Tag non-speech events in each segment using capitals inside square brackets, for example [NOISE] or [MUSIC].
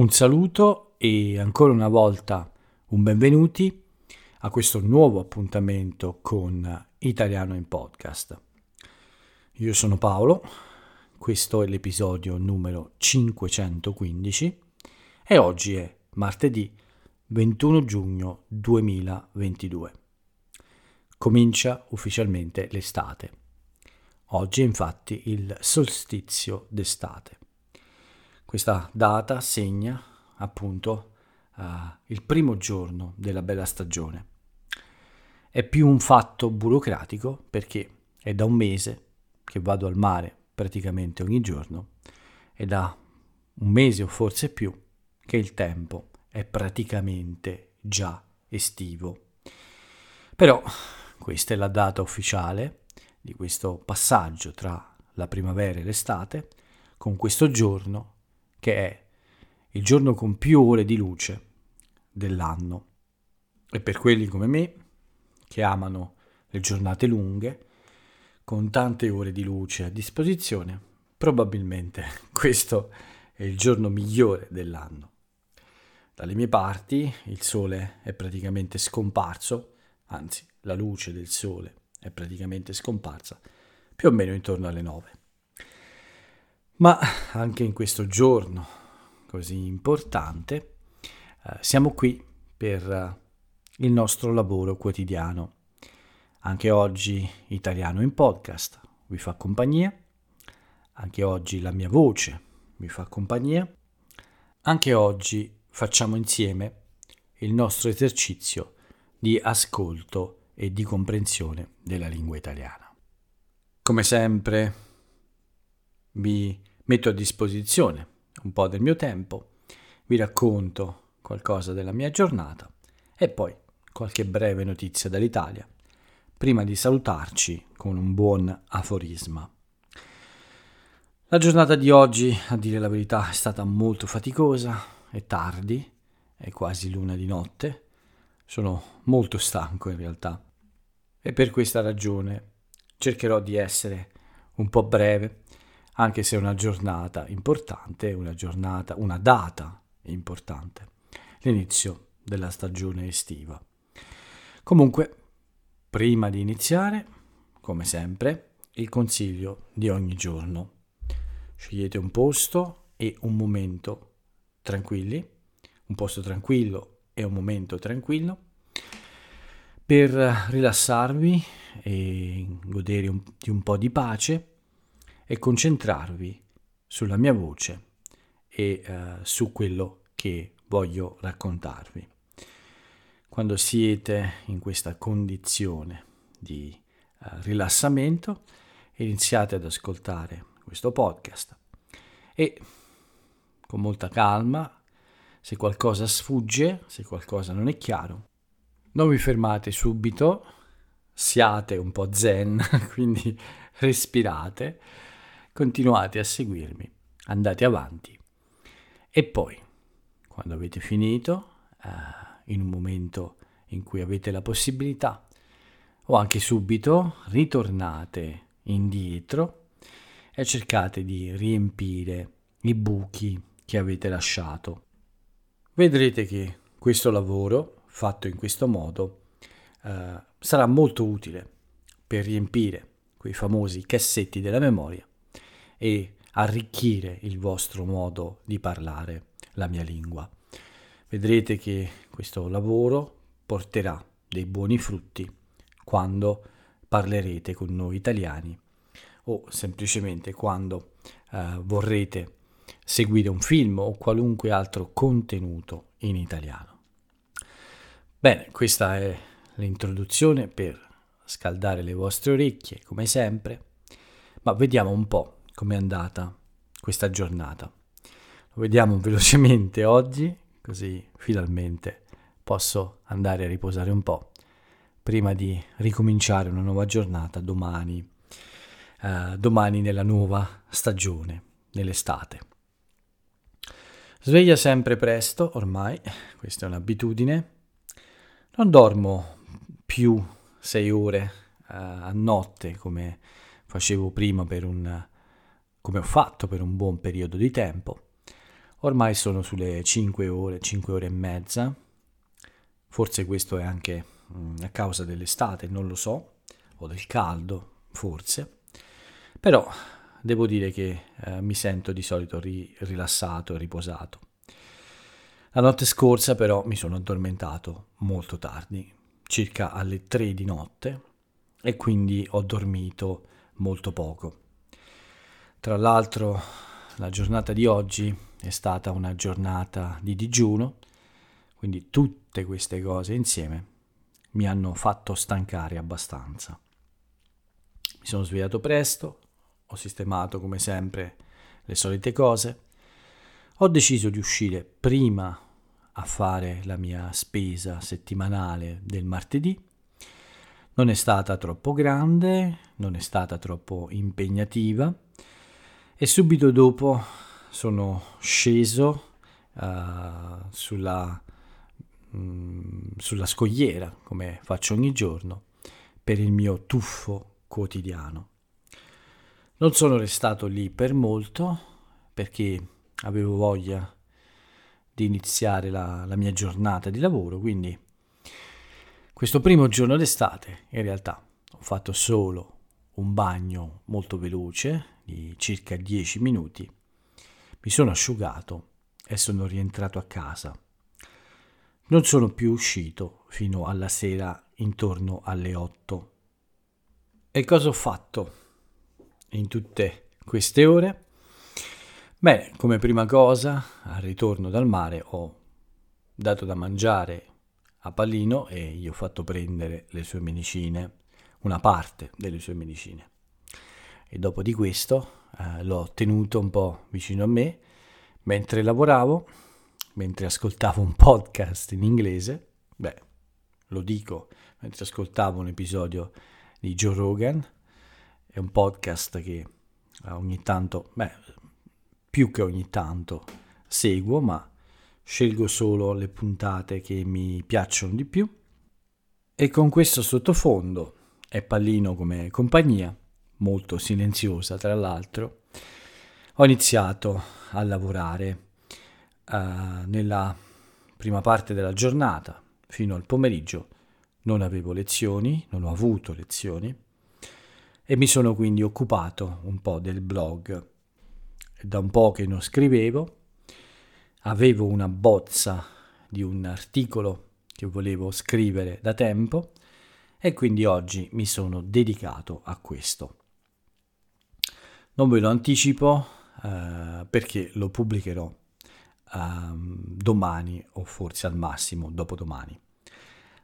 Un saluto e ancora una volta un benvenuti a questo nuovo appuntamento con Italiano in Podcast. Io sono Paolo, questo è l'episodio numero 515 e oggi è martedì 21 giugno 2022. Comincia ufficialmente l'estate. Oggi è infatti il solstizio d'estate. Questa data segna appunto uh, il primo giorno della bella stagione. È più un fatto burocratico perché è da un mese che vado al mare praticamente ogni giorno e da un mese o forse più che il tempo è praticamente già estivo. Però questa è la data ufficiale di questo passaggio tra la primavera e l'estate, con questo giorno che è il giorno con più ore di luce dell'anno. E per quelli come me, che amano le giornate lunghe, con tante ore di luce a disposizione, probabilmente [LAUGHS] questo è il giorno migliore dell'anno. Dalle mie parti il sole è praticamente scomparso, anzi la luce del sole è praticamente scomparsa più o meno intorno alle 9. Ma anche in questo giorno così importante eh, siamo qui per eh, il nostro lavoro quotidiano. Anche oggi Italiano in podcast vi fa compagnia, anche oggi la mia voce vi fa compagnia, anche oggi facciamo insieme il nostro esercizio di ascolto e di comprensione della lingua italiana. Come sempre vi metto a disposizione un po' del mio tempo, vi racconto qualcosa della mia giornata e poi qualche breve notizia dall'Italia, prima di salutarci con un buon aforisma. La giornata di oggi, a dire la verità, è stata molto faticosa, è tardi, è quasi luna di notte, sono molto stanco in realtà e per questa ragione cercherò di essere un po' breve, anche se è una giornata importante, una giornata, una data importante, l'inizio della stagione estiva. Comunque, prima di iniziare, come sempre, il consiglio di ogni giorno. Scegliete un posto e un momento tranquilli, un posto tranquillo e un momento tranquillo per rilassarvi e godere un, di un po' di pace e concentrarvi sulla mia voce e uh, su quello che voglio raccontarvi. Quando siete in questa condizione di uh, rilassamento, iniziate ad ascoltare questo podcast e con molta calma, se qualcosa sfugge, se qualcosa non è chiaro, non vi fermate subito, siate un po' zen, [LAUGHS] quindi respirate, continuate a seguirmi, andate avanti e poi, quando avete finito, eh, in un momento in cui avete la possibilità, o anche subito, ritornate indietro e cercate di riempire i buchi che avete lasciato. Vedrete che questo lavoro fatto in questo modo eh, sarà molto utile per riempire quei famosi cassetti della memoria e arricchire il vostro modo di parlare la mia lingua. Vedrete che questo lavoro porterà dei buoni frutti quando parlerete con noi italiani o semplicemente quando eh, vorrete seguire un film o qualunque altro contenuto in italiano. Bene, questa è l'introduzione per scaldare le vostre orecchie, come sempre, ma vediamo un po' com'è andata questa giornata. Lo vediamo [LAUGHS] velocemente oggi, così finalmente posso andare a riposare un po' prima di ricominciare una nuova giornata domani, eh, domani nella nuova stagione, nell'estate. Sveglia sempre presto, ormai, questa è un'abitudine non dormo più sei ore uh, a notte come facevo prima per un come ho fatto per un buon periodo di tempo. Ormai sono sulle 5 ore, 5 ore e mezza. Forse questo è anche mh, a causa dell'estate, non lo so, o del caldo, forse. Però devo dire che eh, mi sento di solito ri- rilassato e riposato. La notte scorsa però mi sono addormentato molto tardi, circa alle 3 di notte, e quindi ho dormito molto poco. Tra l'altro la giornata di oggi è stata una giornata di digiuno, quindi tutte queste cose insieme mi hanno fatto stancare abbastanza. Mi sono svegliato presto, ho sistemato come sempre le solite cose, ho deciso di uscire prima a fare la mia spesa settimanale del martedì. Non è stata troppo grande, non è stata troppo impegnativa e subito dopo sono sceso uh, sulla, mm, sulla scogliera, come faccio ogni giorno, per il mio tuffo quotidiano. Non sono restato lì per molto perché avevo voglia di iniziare la, la mia giornata di lavoro, quindi questo primo giorno d'estate in realtà ho fatto solo un bagno molto veloce di circa 10 minuti, mi sono asciugato e sono rientrato a casa. Non sono più uscito fino alla sera intorno alle 8. E cosa ho fatto in tutte queste ore? Beh, come prima cosa, al ritorno dal mare ho dato da mangiare a Pallino e gli ho fatto prendere le sue medicine una parte delle sue medicine. E dopo di questo eh, l'ho tenuto un po' vicino a me mentre lavoravo, mentre ascoltavo un podcast in inglese, beh, lo dico, mentre ascoltavo un episodio di Joe Rogan, è un podcast che ogni tanto, beh, più che ogni tanto seguo, ma scelgo solo le puntate che mi piacciono di più. E con questo sottofondo è Pallino come compagnia, molto silenziosa tra l'altro, ho iniziato a lavorare uh, nella prima parte della giornata fino al pomeriggio. Non avevo lezioni, non ho avuto lezioni e mi sono quindi occupato un po' del blog. Da un po' che non scrivevo, avevo una bozza di un articolo che volevo scrivere da tempo e quindi oggi mi sono dedicato a questo. Non ve lo anticipo eh, perché lo pubblicherò eh, domani o forse al massimo dopodomani.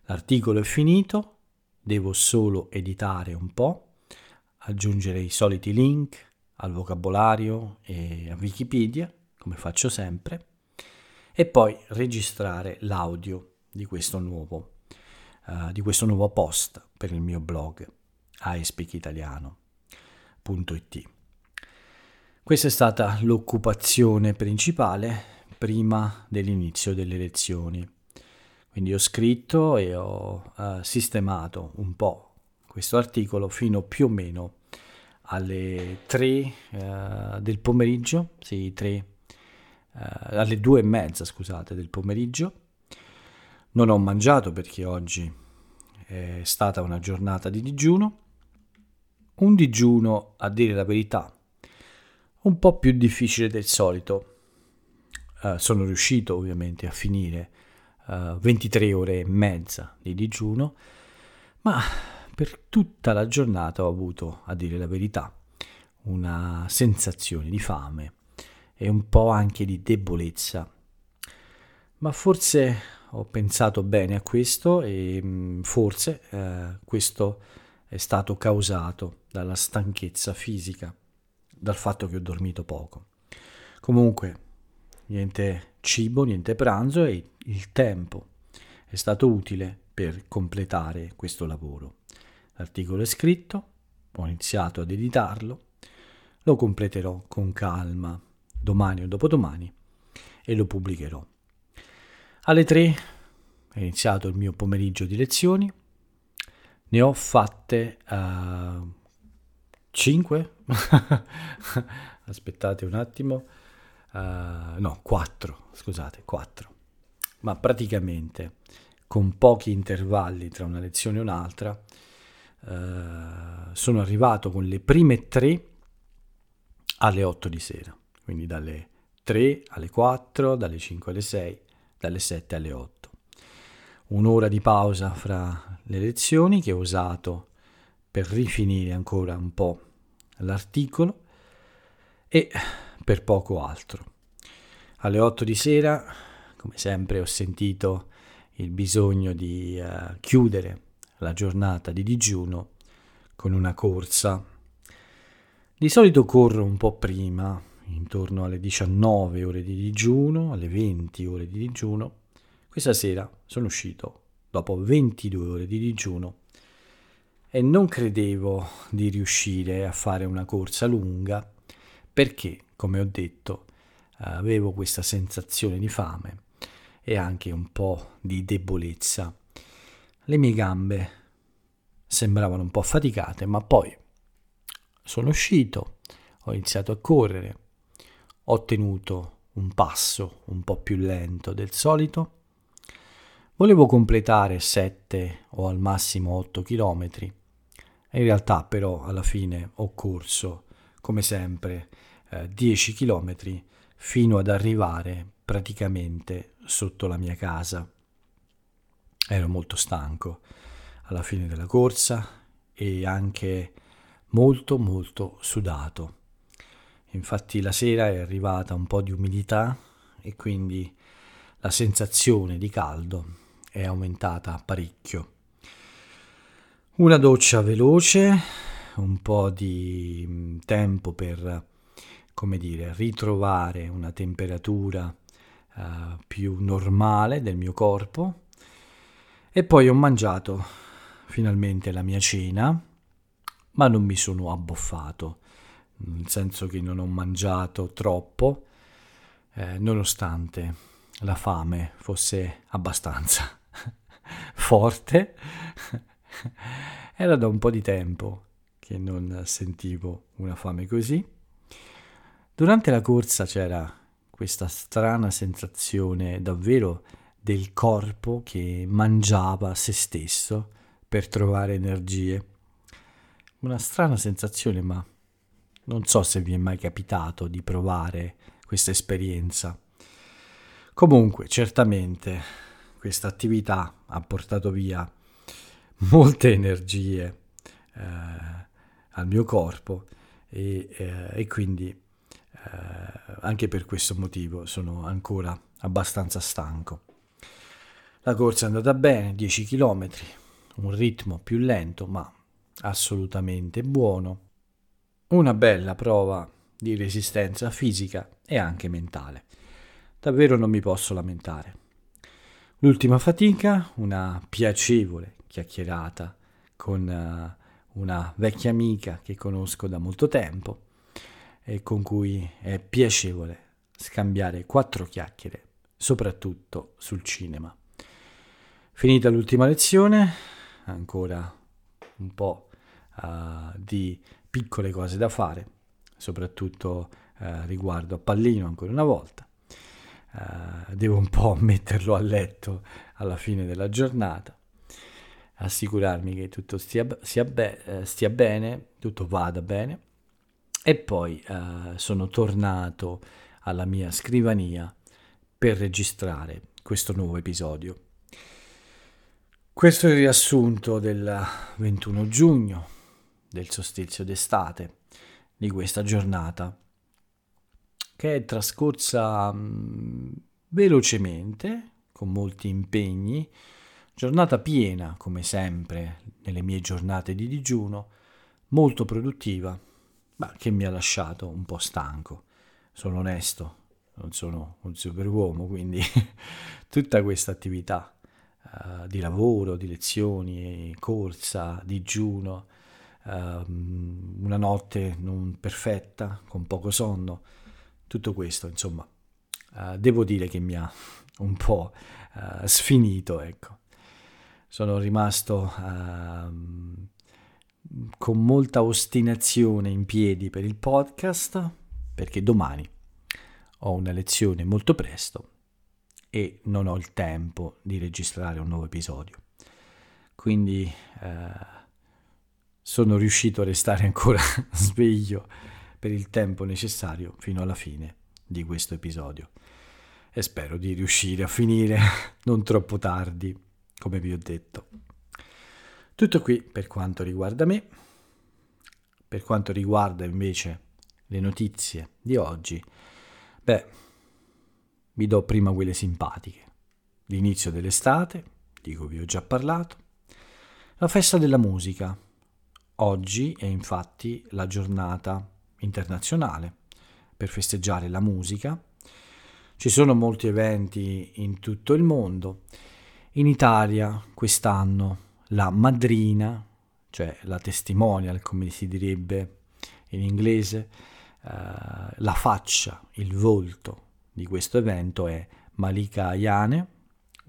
L'articolo è finito, devo solo editare un po', aggiungere i soliti link al vocabolario e a Wikipedia, come faccio sempre, e poi registrare l'audio di questo nuovo uh, di questo nuovo post per il mio blog iSpeakitaliano.it. Questa è stata l'occupazione principale prima dell'inizio delle lezioni. Quindi ho scritto e ho uh, sistemato un po' questo articolo fino più o meno alle 3 uh, del pomeriggio, sì, 3, uh, alle 2 e mezza, scusate, del pomeriggio non ho mangiato perché oggi è stata una giornata di digiuno. Un digiuno, a dire la verità, un po' più difficile del solito. Uh, sono riuscito ovviamente a finire uh, eh, 23 ore e mezza di digiuno, ma per tutta la giornata ho avuto, a dire la verità, una sensazione di fame e un po' anche di debolezza. Ma forse ho pensato bene a questo e mm, forse eh, questo è stato causato dalla stanchezza fisica, dal fatto che ho dormito poco. Comunque, niente cibo, niente pranzo e il tempo è stato utile per completare questo lavoro. L'articolo è scritto, ho iniziato ad editarlo, lo completerò con calma domani o dopodomani e lo pubblicherò. Alle 3 è iniziato il mio pomeriggio di lezioni, ne ho fatte uh, 5, [LAUGHS] aspettate un attimo, uh, no, 4, scusate, 4, ma praticamente con pochi intervalli tra una lezione e un'altra, uh, sono arrivato con le prime tre alle 8 di sera, quindi dalle 3 alle 4, dalle 5 alle 6, dalle 7 alle 8. Un'ora di pausa fra le lezioni che ho usato per rifinire ancora un po' l'articolo e per poco altro. Alle 8 di sera, come sempre, ho sentito il bisogno di uh, chiudere la giornata di digiuno con una corsa. Di solito corro un po' prima, intorno alle 19 ore di digiuno, alle 20 ore di digiuno. Questa sera sono uscito dopo 22 ore di digiuno e non credevo di riuscire a fare una corsa lunga perché, come ho detto, avevo questa sensazione di fame e anche un po' di debolezza. Le mie gambe sembravano un po' affaticate, ma poi sono uscito, ho iniziato a correre, ho tenuto un passo un po' più lento del solito. Volevo completare 7 o al massimo 8 chilometri in realtà però alla fine ho corso, come sempre, eh, 10 km fino ad arrivare praticamente sotto la mia casa. Ero molto stanco alla fine della corsa e anche molto molto sudato. Infatti la sera è arrivata un po' di umidità e quindi la sensazione di caldo è aumentata parecchio. Una doccia veloce, un po' di mm, tempo per, come dire, ritrovare una temperatura uh, più normale del mio corpo. E poi ho mangiato finalmente la mia cena, ma non mi sono abboffato, nel senso che non ho mangiato troppo, eh, nonostante la fame fosse abbastanza [LAUGHS] forte [LAUGHS] Era da un po' di tempo che non sentivo una fame così. Durante la corsa c'era questa strana sensazione davvero del corpo che mangiava se stesso per trovare energie. Una strana sensazione, ma non so se vi è mai capitato di provare questa esperienza. Comunque, certamente questa attività ha portato via [LAUGHS] molte energie eh, al mio corpo e, eh, e quindi eh, anche per questo motivo sono ancora abbastanza stanco. La corsa è andata bene, 10 km, un ritmo più lento ma assolutamente buono, una bella prova di resistenza fisica e anche mentale. Davvero non mi posso lamentare. L'ultima fatica, una piacevole chiacchierata con uh, una vecchia amica che conosco da molto tempo e con cui è piacevole scambiare quattro chiacchiere, soprattutto sul cinema. Finita l'ultima lezione, ancora un po' uh, di piccole cose da fare, soprattutto uh, riguardo a Pallino ancora una volta. Uh, devo un po' [LAUGHS] metterlo a letto alla fine della giornata assicurarmi che tutto stia, be- eh, stia bene, tutto vada bene. E poi eh, sono tornato alla mia scrivania per registrare questo nuovo episodio. Questo è il riassunto del 21 giugno, del solstizio d'estate, di questa giornata, che è trascorsa mh, mm, velocemente, con molti impegni, Giornata piena, come sempre, nelle mie giornate di digiuno, molto produttiva, ma che mi ha lasciato un po' stanco. Sono onesto, non sono un superuomo, quindi [LAUGHS] tutta questa attività uh, di lavoro, di lezioni, corsa, digiuno, uh, una notte non perfetta, con poco sonno, tutto questo, insomma, uh, devo dire che mi ha [LAUGHS] un po' sfinito, ecco sono rimasto uh, con molta ostinazione in piedi per il podcast perché domani ho una lezione molto presto e non ho il tempo di registrare un nuovo episodio. Quindi eh, sono riuscito a restare ancora [LAUGHS] sveglio per il tempo necessario fino alla fine di questo episodio e spero di riuscire a finire non troppo tardi, come vi ho detto. Tutto qui per quanto riguarda me. Per quanto riguarda invece le notizie di oggi, beh, vi do prima quelle simpatiche. L'inizio dell'estate, di cui vi ho già parlato, la festa della musica. Oggi è infatti la giornata internazionale per festeggiare la musica ci sono molti eventi in tutto il mondo. In Italia quest'anno la madrina, cioè la testimonial come si direbbe in inglese, eh, la faccia, il volto di questo evento è Malika Ayane,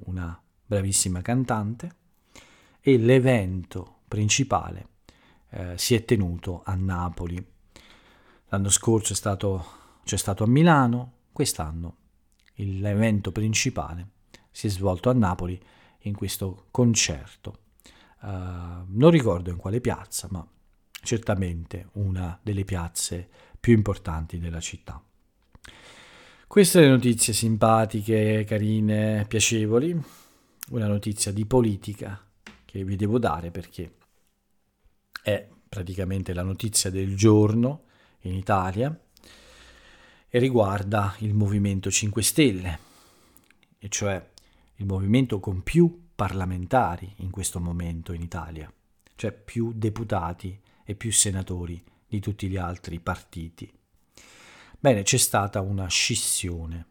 una bravissima cantante, e l'evento principale eh, si è tenuto a Napoli. L'anno scorso stato, c'è stato a Milano, quest'anno l'evento principale si è svolto a Napoli in questo concerto. Uh, non ricordo in quale piazza, ma certamente una delle piazze più importanti della città. Queste le notizie simpatiche, carine, piacevoli, una notizia di politica che vi devo dare perché è praticamente la notizia del giorno in Italia e riguarda il Movimento 5 Stelle, e cioè il movimento con più parlamentari in questo momento in Italia, cioè più deputati e più senatori di tutti gli altri partiti. Bene, c'è stata una scissione.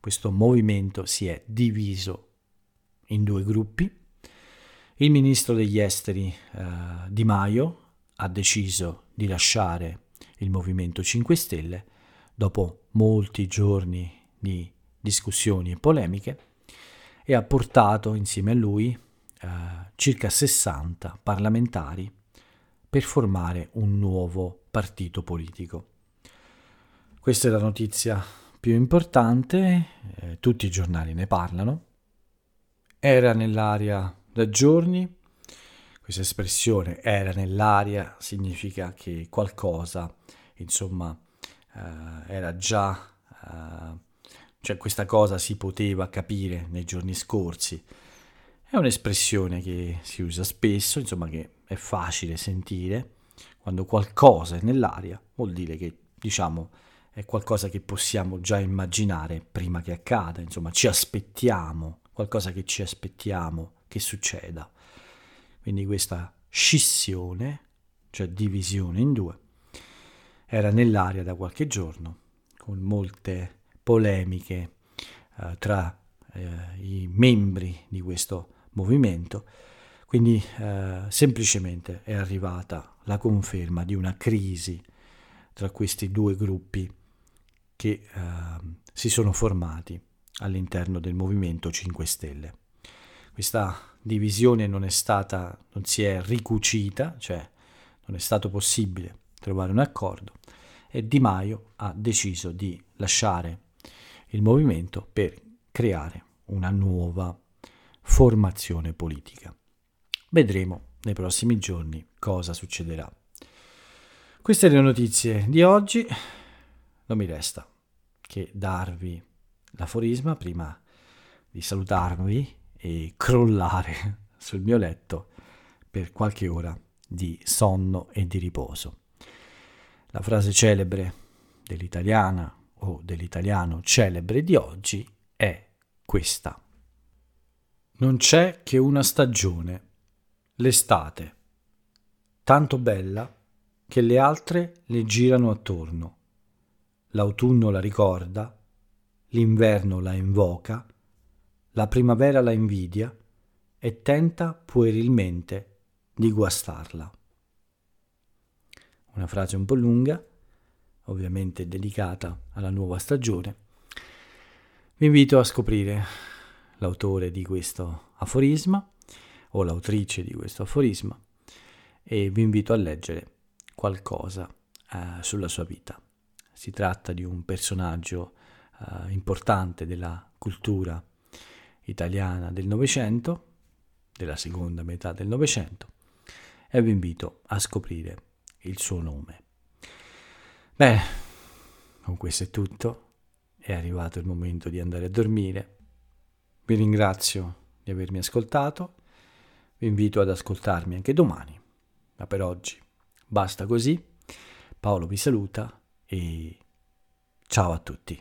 Questo movimento si è diviso in due gruppi. Il ministro degli esteri eh, Di Maio ha deciso di lasciare il Movimento 5 Stelle dopo molti giorni di discussioni e polemiche, e ha portato insieme a lui eh, circa 60 parlamentari per formare un nuovo partito politico. Questa è la notizia più importante, eh, tutti i giornali ne parlano. Era nell'aria da giorni, questa espressione era nell'aria significa che qualcosa, insomma, uh, era già, uh, cioè questa cosa si poteva capire nei giorni scorsi. È un'espressione che si usa spesso, insomma che è facile sentire, quando qualcosa è nell'aria vuol dire che diciamo è qualcosa che possiamo già immaginare prima che accada, insomma ci aspettiamo, qualcosa che ci aspettiamo che succeda. Quindi questa scissione, cioè divisione in due, era nell'aria da qualche giorno, con molte polemiche eh, tra eh, i membri di questo movimento, quindi eh, semplicemente è arrivata la conferma di una crisi tra questi due gruppi che ehm, si sono formati all'interno del Movimento 5 Stelle. Questa divisione non è stata, non si è ricucita, cioè non è stato possibile trovare un accordo e Di Maio ha deciso di lasciare il movimento per creare una nuova formazione politica. Vedremo nei prossimi giorni cosa succederà. Queste le notizie di oggi. Non mi resta che darvi l'aforisma prima di salutarvi e crollare [LAUGHS] sul mio letto per qualche ora di sonno e di riposo. La frase celebre dell'italiana o dell'italiano celebre di oggi è questa. Non c'è che una stagione, l'estate, tanto bella che le altre le girano attorno. L'autunno la ricorda, l'inverno la invoca, la primavera la invidia e tenta puerilmente di guastarla una frase un po' lunga, ovviamente dedicata alla nuova stagione. Vi invito a scoprire l'autore di questo aforisma o l'autrice di questo aforisma e vi invito a leggere qualcosa eh, sulla sua vita. Si tratta di un personaggio uh, importante della cultura italiana del Novecento, della seconda metà del Novecento, e vi invito a scoprire il suo nome. Bene, con questo è tutto, è arrivato il momento di andare a dormire. Vi ringrazio di avermi ascoltato, vi invito ad ascoltarmi anche domani, ma per oggi basta così. Paolo vi saluta e ciao a tutti.